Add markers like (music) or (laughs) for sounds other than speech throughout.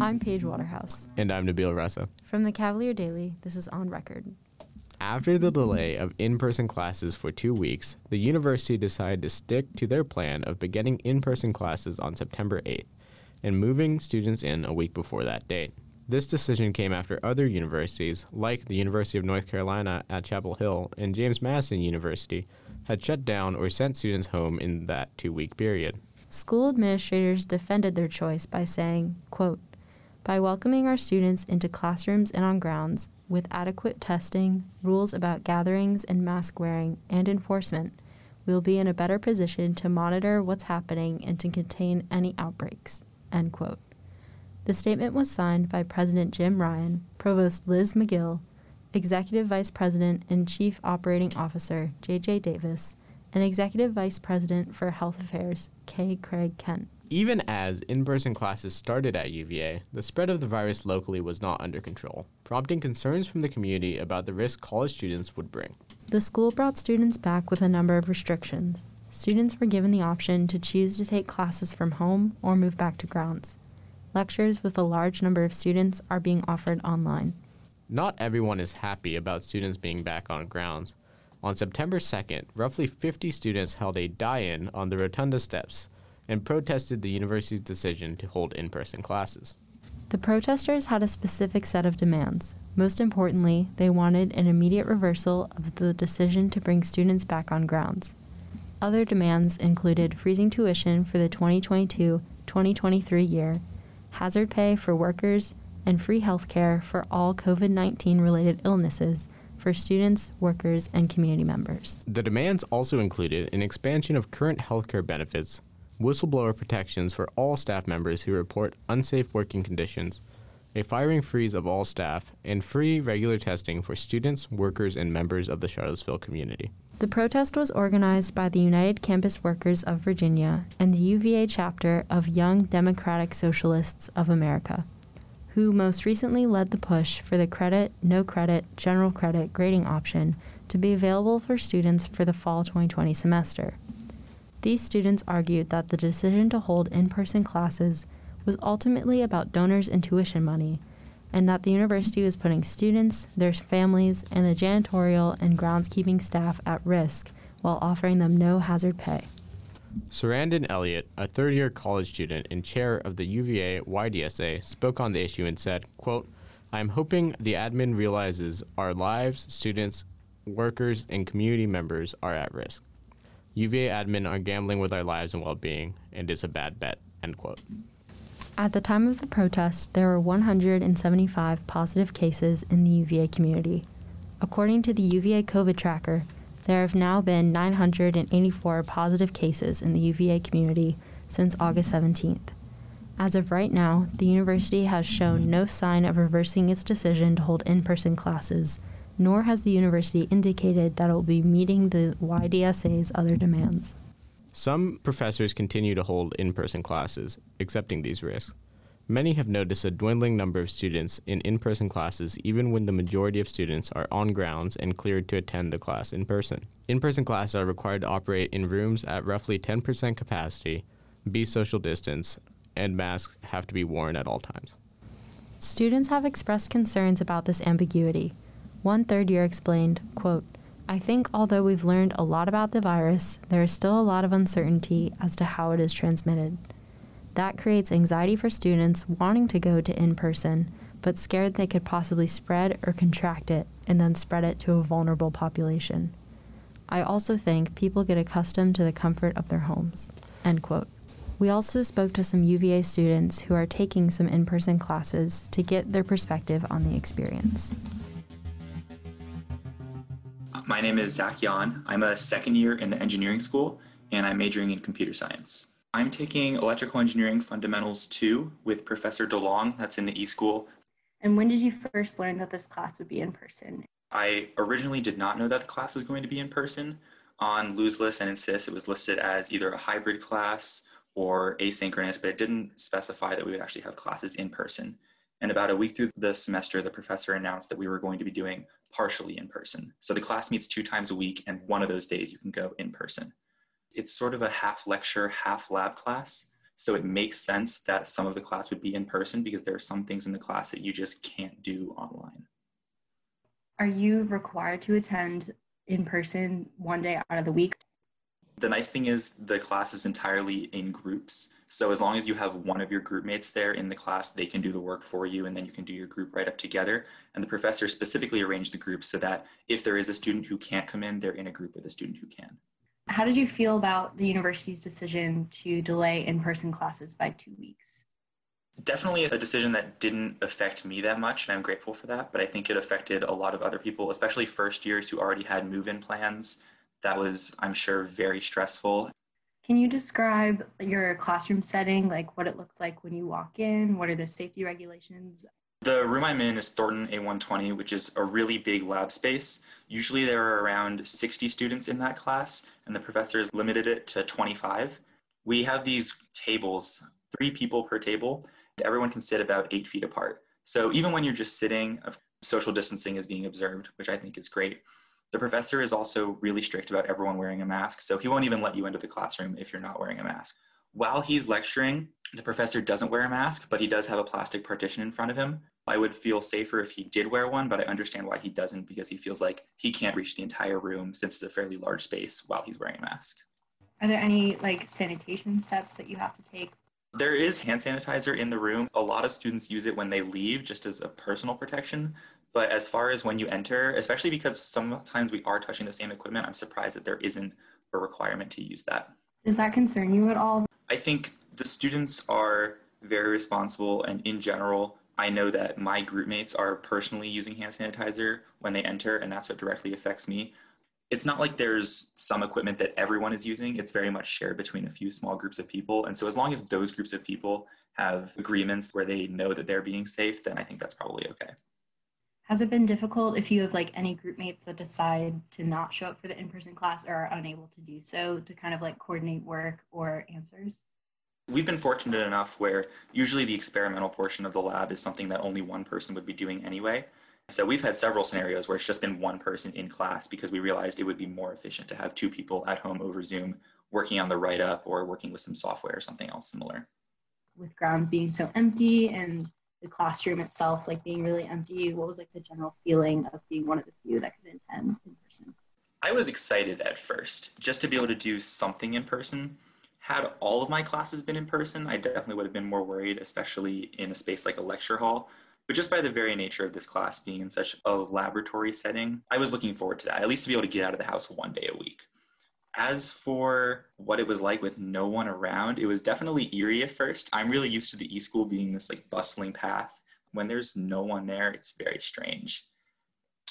I'm Paige Waterhouse. And I'm Nabil Raza. From the Cavalier Daily, this is On Record. After the delay of in person classes for two weeks, the university decided to stick to their plan of beginning in person classes on September 8th and moving students in a week before that date. This decision came after other universities, like the University of North Carolina at Chapel Hill and James Madison University, had shut down or sent students home in that two week period. School administrators defended their choice by saying, quote, by welcoming our students into classrooms and on grounds with adequate testing, rules about gatherings and mask wearing, and enforcement, we will be in a better position to monitor what's happening and to contain any outbreaks. End quote. The statement was signed by President Jim Ryan, Provost Liz Magill, Executive Vice President and Chief Operating Officer J.J. Davis, and Executive Vice President for Health Affairs K. Craig Kent. Even as in person classes started at UVA, the spread of the virus locally was not under control, prompting concerns from the community about the risk college students would bring. The school brought students back with a number of restrictions. Students were given the option to choose to take classes from home or move back to grounds. Lectures with a large number of students are being offered online. Not everyone is happy about students being back on grounds. On September 2nd, roughly 50 students held a die in on the Rotunda steps and protested the university's decision to hold in person classes. The protesters had a specific set of demands. Most importantly, they wanted an immediate reversal of the decision to bring students back on grounds. Other demands included freezing tuition for the 2022 2023 year hazard pay for workers, and free health care for all COVID 19 related illnesses for students, workers, and community members. The demands also included an expansion of current healthcare benefits, whistleblower protections for all staff members who report unsafe working conditions, a firing freeze of all staff, and free regular testing for students, workers, and members of the Charlottesville community. The protest was organized by the United Campus Workers of Virginia and the UVA chapter of Young Democratic Socialists of America, who most recently led the push for the credit, no credit, general credit grading option to be available for students for the fall 2020 semester. These students argued that the decision to hold in person classes was ultimately about donors' and tuition money and that the university was putting students, their families, and the janitorial and groundskeeping staff at risk while offering them no hazard pay. Sarandon Elliott, a third year college student and chair of the UVA YDSA, spoke on the issue and said, quote, I'm hoping the admin realizes our lives, students, workers, and community members are at risk. UVA admin are gambling with our lives and well being, and it's a bad bet. End quote. At the time of the protest, there were 175 positive cases in the UVA community. According to the UVA COVID tracker, there have now been 984 positive cases in the UVA community since August 17th. As of right now, the university has shown no sign of reversing its decision to hold in person classes, nor has the university indicated that it will be meeting the YDSA's other demands. Some professors continue to hold in person classes, accepting these risks. Many have noticed a dwindling number of students in in person classes, even when the majority of students are on grounds and cleared to attend the class in person. In person classes are required to operate in rooms at roughly 10% capacity, be social distance, and masks have to be worn at all times. Students have expressed concerns about this ambiguity. One third year explained, quote, I think although we've learned a lot about the virus, there is still a lot of uncertainty as to how it is transmitted. That creates anxiety for students wanting to go to in person, but scared they could possibly spread or contract it and then spread it to a vulnerable population. I also think people get accustomed to the comfort of their homes. End quote. We also spoke to some UVA students who are taking some in person classes to get their perspective on the experience. My name is Zach Yan. I'm a second year in the engineering school and I'm majoring in computer science. I'm taking Electrical Engineering Fundamentals 2 with Professor DeLong, that's in the E School. And when did you first learn that this class would be in person? I originally did not know that the class was going to be in person. On Lose and Insist, it was listed as either a hybrid class or asynchronous, but it didn't specify that we would actually have classes in person. And about a week through the semester, the professor announced that we were going to be doing partially in person. So the class meets two times a week, and one of those days you can go in person. It's sort of a half lecture, half lab class. So it makes sense that some of the class would be in person because there are some things in the class that you just can't do online. Are you required to attend in person one day out of the week? The nice thing is the class is entirely in groups. So as long as you have one of your group mates there in the class, they can do the work for you and then you can do your group right up together. And the professor specifically arranged the groups so that if there is a student who can't come in, they're in a group with a student who can. How did you feel about the university's decision to delay in person classes by two weeks? Definitely a decision that didn't affect me that much, and I'm grateful for that. But I think it affected a lot of other people, especially first years who already had move in plans. That was, I'm sure, very stressful. Can you describe your classroom setting, like what it looks like when you walk in? What are the safety regulations? The room I'm in is Thornton A120, which is a really big lab space. Usually there are around 60 students in that class, and the professor has limited it to 25. We have these tables, three people per table. And everyone can sit about eight feet apart. So even when you're just sitting, social distancing is being observed, which I think is great. The professor is also really strict about everyone wearing a mask, so he won't even let you into the classroom if you're not wearing a mask. While he's lecturing, the professor doesn't wear a mask, but he does have a plastic partition in front of him. I would feel safer if he did wear one, but I understand why he doesn't because he feels like he can't reach the entire room since it's a fairly large space while he's wearing a mask. Are there any like sanitation steps that you have to take? There is hand sanitizer in the room. A lot of students use it when they leave just as a personal protection. But as far as when you enter, especially because sometimes we are touching the same equipment, I'm surprised that there isn't a requirement to use that. Does that concern you at all? I think the students are very responsible, and in general, I know that my group mates are personally using hand sanitizer when they enter, and that's what directly affects me. It's not like there's some equipment that everyone is using. It's very much shared between a few small groups of people. And so, as long as those groups of people have agreements where they know that they're being safe, then I think that's probably okay. Has it been difficult if you have like any group mates that decide to not show up for the in person class or are unable to do so to kind of like coordinate work or answers? We've been fortunate enough where usually the experimental portion of the lab is something that only one person would be doing anyway. So we've had several scenarios where it's just been one person in class because we realized it would be more efficient to have two people at home over Zoom working on the write up or working with some software or something else similar. With grounds being so empty and the classroom itself like being really empty what was like the general feeling of being one of the few that could attend in person? I was excited at first just to be able to do something in person. Had all of my classes been in person i definitely would have been more worried especially in a space like a lecture hall. But just by the very nature of this class being in such a laboratory setting i was looking forward to that at least to be able to get out of the house one day a week as for what it was like with no one around, it was definitely eerie at first. I'm really used to the e-school being this like bustling path. When there's no one there, it's very strange.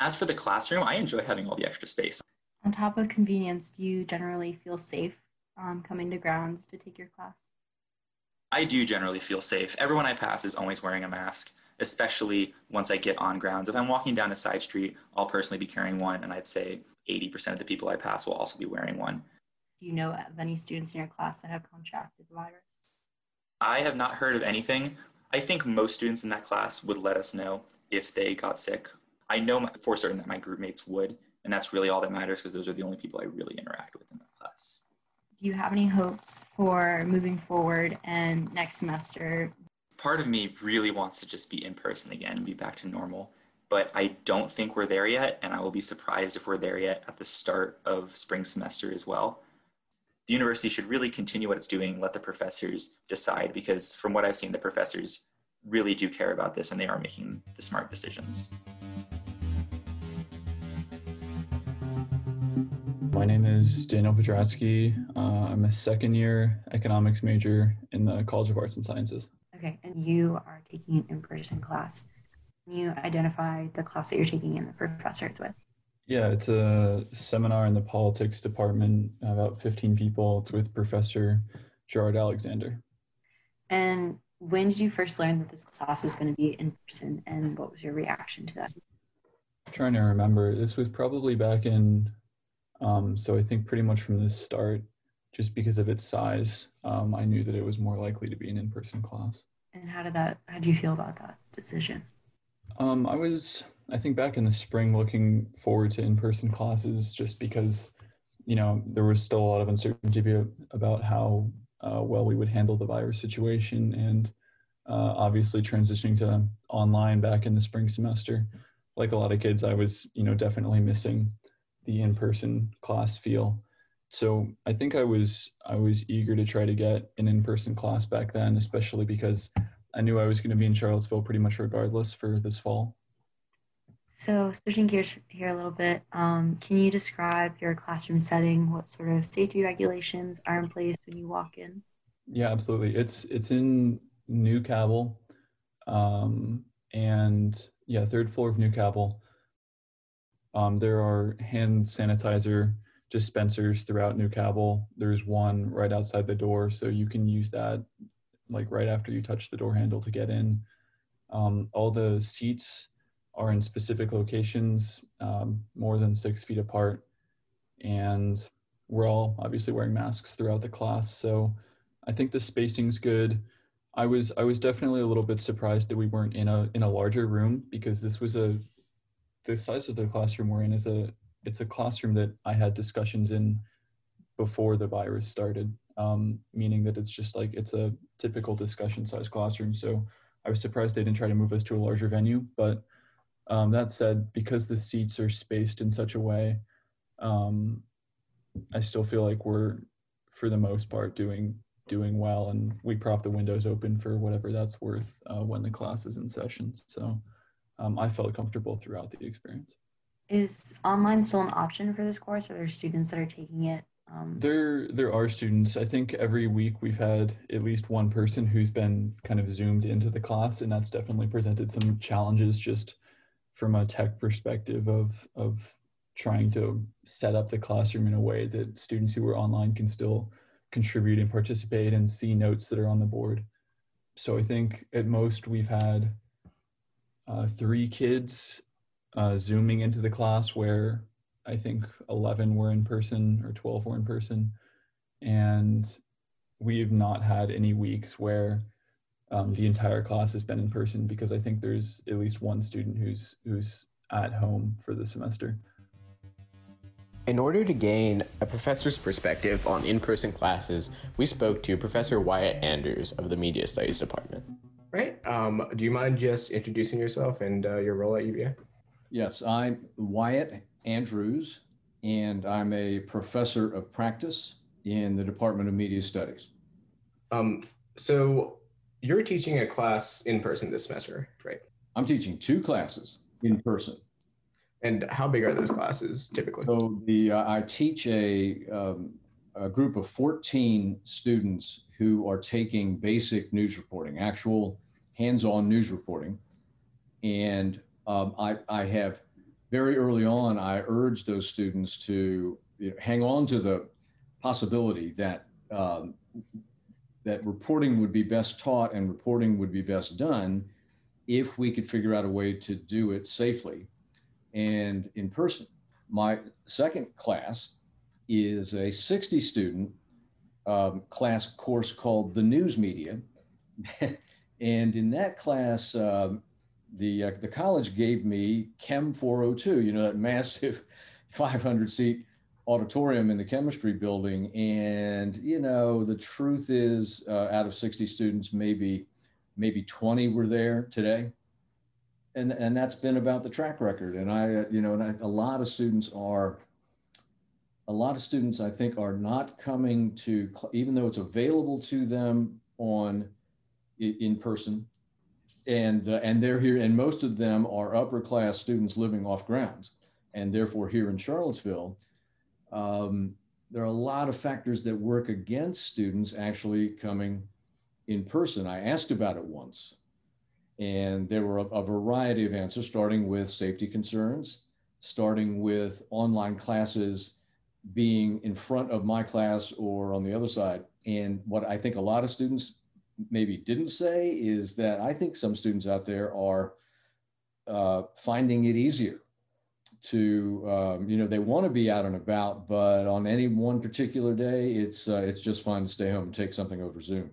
As for the classroom, I enjoy having all the extra space. On top of convenience, do you generally feel safe um, coming to grounds to take your class? I do generally feel safe. Everyone I pass is always wearing a mask, especially once I get on grounds. If I'm walking down a side street, I'll personally be carrying one, and I'd say 80% of the people I pass will also be wearing one. Do you know of any students in your class that have contracted the virus? I have not heard of anything. I think most students in that class would let us know if they got sick. I know for certain that my group mates would, and that's really all that matters because those are the only people I really interact with in that class. Do you have any hopes for moving forward and next semester? Part of me really wants to just be in person again and be back to normal but I don't think we're there yet, and I will be surprised if we're there yet at the start of spring semester as well. The university should really continue what it's doing, let the professors decide, because from what I've seen, the professors really do care about this and they are making the smart decisions. My name is Daniel Pedratsky. Uh, I'm a second year economics major in the College of Arts and Sciences. Okay, and you are taking an in person class you identify the class that you're taking and the professor it's with? Yeah, it's a seminar in the politics department, about 15 people. It's with Professor Gerard Alexander. And when did you first learn that this class was going to be in person and what was your reaction to that? I'm trying to remember. This was probably back in, um, so I think pretty much from the start, just because of its size, um, I knew that it was more likely to be an in person class. And how did that, how do you feel about that decision? Um, I was, I think, back in the spring looking forward to in person classes just because, you know, there was still a lot of uncertainty about how uh, well we would handle the virus situation and uh, obviously transitioning to online back in the spring semester. Like a lot of kids i was you know definitely missing the in-person class feel. So i think i was i was eager to try to get an in-person class back then especially because i knew i was going to be in charlottesville pretty much regardless for this fall. So switching gears here a little bit um, can you describe your classroom setting? What sort of safety regulations are in place when you walk in? Yeah absolutely. It's it's in new cabell um, and yeah third floor of new cabell. Um, there are hand sanitizer dispensers throughout New Cabell. There's one right outside the door, so you can use that like right after you touch the door handle to get in. Um, all the seats are in specific locations, um, more than six feet apart, and we're all obviously wearing masks throughout the class. So I think the spacing's good. I was I was definitely a little bit surprised that we weren't in a in a larger room because this was a the size of the classroom we're in is a it's a classroom that I had discussions in before the virus started, um, meaning that it's just like it's a typical discussion size classroom. So I was surprised they didn't try to move us to a larger venue. But um, that said, because the seats are spaced in such a way, um, I still feel like we're, for the most part, doing doing well, and we prop the windows open for whatever that's worth uh, when the class is in session. So um, I felt comfortable throughout the experience. Is online still an option for this course? Are there students that are taking it? Um... There, there are students. I think every week we've had at least one person who's been kind of zoomed into the class, and that's definitely presented some challenges just from a tech perspective of of trying to set up the classroom in a way that students who are online can still contribute and participate and see notes that are on the board. So I think at most we've had uh, three kids uh, zooming into the class where I think 11 were in person or 12 were in person. And we've not had any weeks where um, the entire class has been in person because I think there's at least one student who's who's at home for the semester. In order to gain a professor's perspective on in person classes, we spoke to Professor Wyatt Andrews of the Media Studies Department. Right. Um, do you mind just introducing yourself and uh, your role at UVA? Yes, I'm Wyatt Andrews, and I'm a professor of practice in the Department of Media Studies. Um, so you're teaching a class in person this semester, right? I'm teaching two classes in person. And how big are those classes typically? So the uh, I teach a, um, a group of 14 students who are taking basic news reporting, actual hands-on news reporting. And um, I, I have very early on, I urged those students to you know, hang on to the possibility that um, that reporting would be best taught and reporting would be best done if we could figure out a way to do it safely and in person. My second class is a 60 student um, class course called the news media. (laughs) and in that class, um, the, uh, the college gave me Chem 402, you know, that massive (laughs) 500 seat auditorium in the chemistry building. And, you know, the truth is uh, out of 60 students, maybe, maybe 20 were there today. And, and that's been about the track record. And I, uh, you know, and I, a lot of students are a lot of students, I think, are not coming to, even though it's available to them on in person, and uh, and they're here, and most of them are upper class students living off grounds, and therefore here in Charlottesville, um, there are a lot of factors that work against students actually coming in person. I asked about it once, and there were a, a variety of answers, starting with safety concerns, starting with online classes being in front of my class or on the other side. And what I think a lot of students maybe didn't say is that I think some students out there are uh, finding it easier to, um, you know, they want to be out and about, but on any one particular day, it's uh, it's just fine to stay home and take something over Zoom.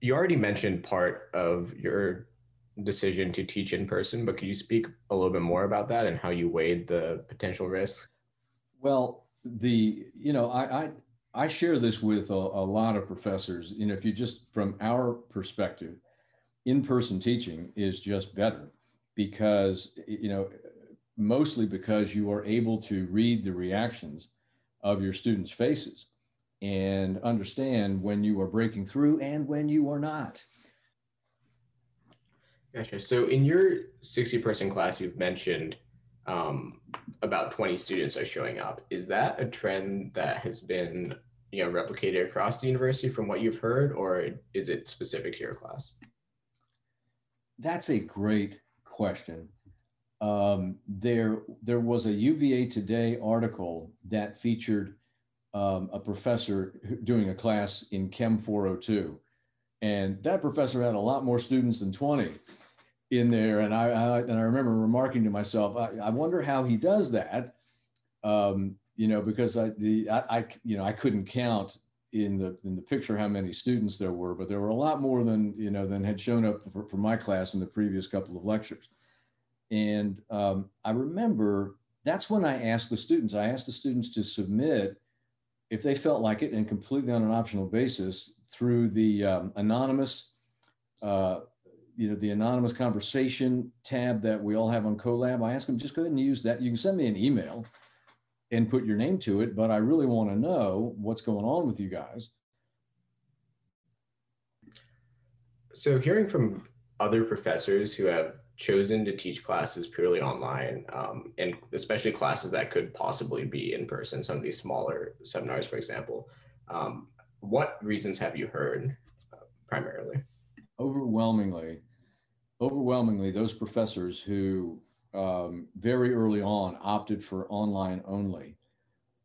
You already mentioned part of your decision to teach in person, but could you speak a little bit more about that and how you weighed the potential risks? Well, the you know I, I I share this with a, a lot of professors. You know, if you just from our perspective, in-person teaching is just better because you know mostly because you are able to read the reactions of your students' faces and understand when you are breaking through and when you are not. Gotcha. So in your 60 person class, you've mentioned um, about 20 students are showing up. Is that a trend that has been you know replicated across the university from what you've heard, or is it specific to your class? That's a great question. Um, there, there was a UVA Today article that featured um, a professor doing a class in Chem 402. And that professor had a lot more students than 20 in there. And I, I and I remember remarking to myself, I, I wonder how he does that. Um, you know, because I, the, I, I, you know, I couldn't count in the in the picture how many students there were, but there were a lot more than you know than had shown up for, for my class in the previous couple of lectures. And um, I remember that's when I asked the students. I asked the students to submit if they felt like it, and completely on an optional basis through the um, anonymous, uh, you know, the anonymous conversation tab that we all have on Collab. I ask them just go ahead and use that. You can send me an email and put your name to it, but I really want to know what's going on with you guys. So, hearing from other professors who have chosen to teach classes purely online, um, and especially classes that could possibly be in person, some of these smaller seminars, for example, um, what reasons have you heard uh, primarily? Overwhelmingly, overwhelmingly, those professors who um, very early on opted for online only,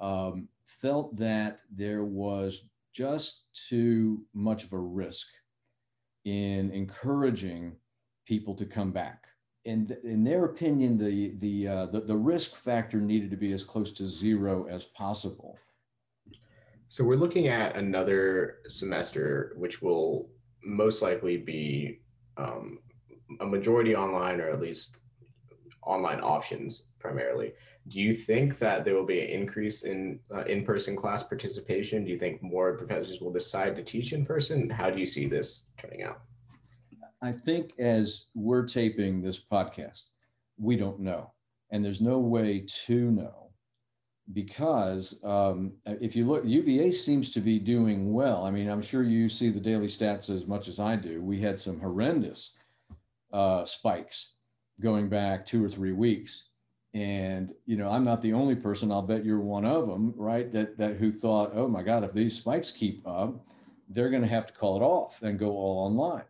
um, felt that there was just too much of a risk in encouraging people to come back. And in their opinion, the, the, uh, the, the risk factor needed to be as close to zero as possible. So we're looking at another semester, which will most likely be um, a majority online, or at least online options primarily. Do you think that there will be an increase in uh, in-person class participation? Do you think more professors will decide to teach in person? How do you see this turning out? I think as we're taping this podcast, we don't know, and there's no way to know because um, if you look, UVA seems to be doing well. I mean, I'm sure you see the daily stats as much as I do. We had some horrendous uh, spikes going back two or three weeks. And you know, I'm not the only person. I'll bet you're one of them, right? That that who thought, oh my God, if these spikes keep up, they're going to have to call it off and go all online.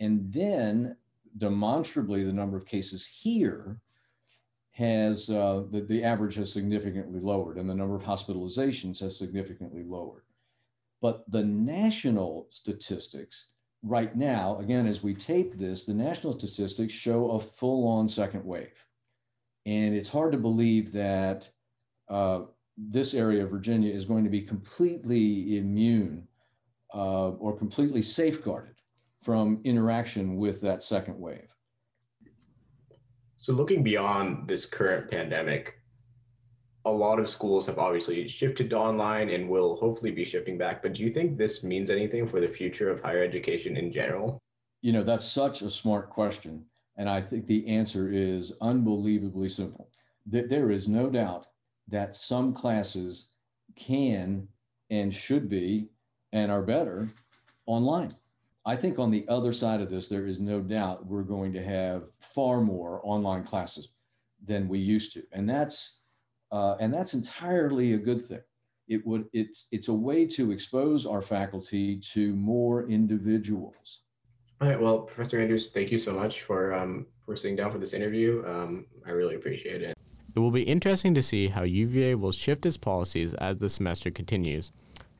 And then, demonstrably, the number of cases here has uh, the, the average has significantly lowered, and the number of hospitalizations has significantly lowered. But the national statistics right now, again, as we tape this, the national statistics show a full on second wave. And it's hard to believe that uh, this area of Virginia is going to be completely immune uh, or completely safeguarded from interaction with that second wave. So, looking beyond this current pandemic, a lot of schools have obviously shifted online and will hopefully be shifting back. But do you think this means anything for the future of higher education in general? You know, that's such a smart question. And I think the answer is unbelievably simple. That there is no doubt that some classes can and should be and are better online. I think on the other side of this, there is no doubt we're going to have far more online classes than we used to. And that's uh, and that's entirely a good thing. It would it's it's a way to expose our faculty to more individuals. All right. Well, Professor Andrews, thank you so much for um, for sitting down for this interview. Um, I really appreciate it. It will be interesting to see how UVA will shift its policies as the semester continues,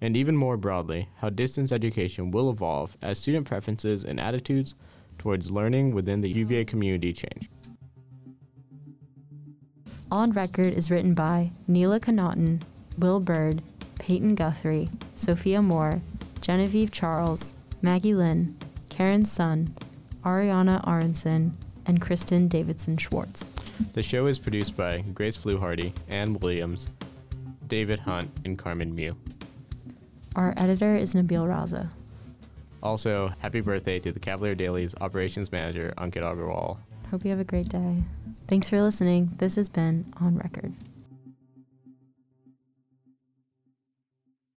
and even more broadly, how distance education will evolve as student preferences and attitudes towards learning within the UVA community change. On Record is written by Neela Connaughton, Will Bird, Peyton Guthrie, Sophia Moore, Genevieve Charles, Maggie Lynn, Karen Sun, Ariana Aronson, and Kristen Davidson Schwartz. The show is produced by Grace Fluharty, Ann Williams, David Hunt, and Carmen Mew. Our editor is Nabil Raza. Also, happy birthday to the Cavalier Daily's operations manager, Ankit Agarwal. Hope you have a great day. Thanks for listening. This has been On Record.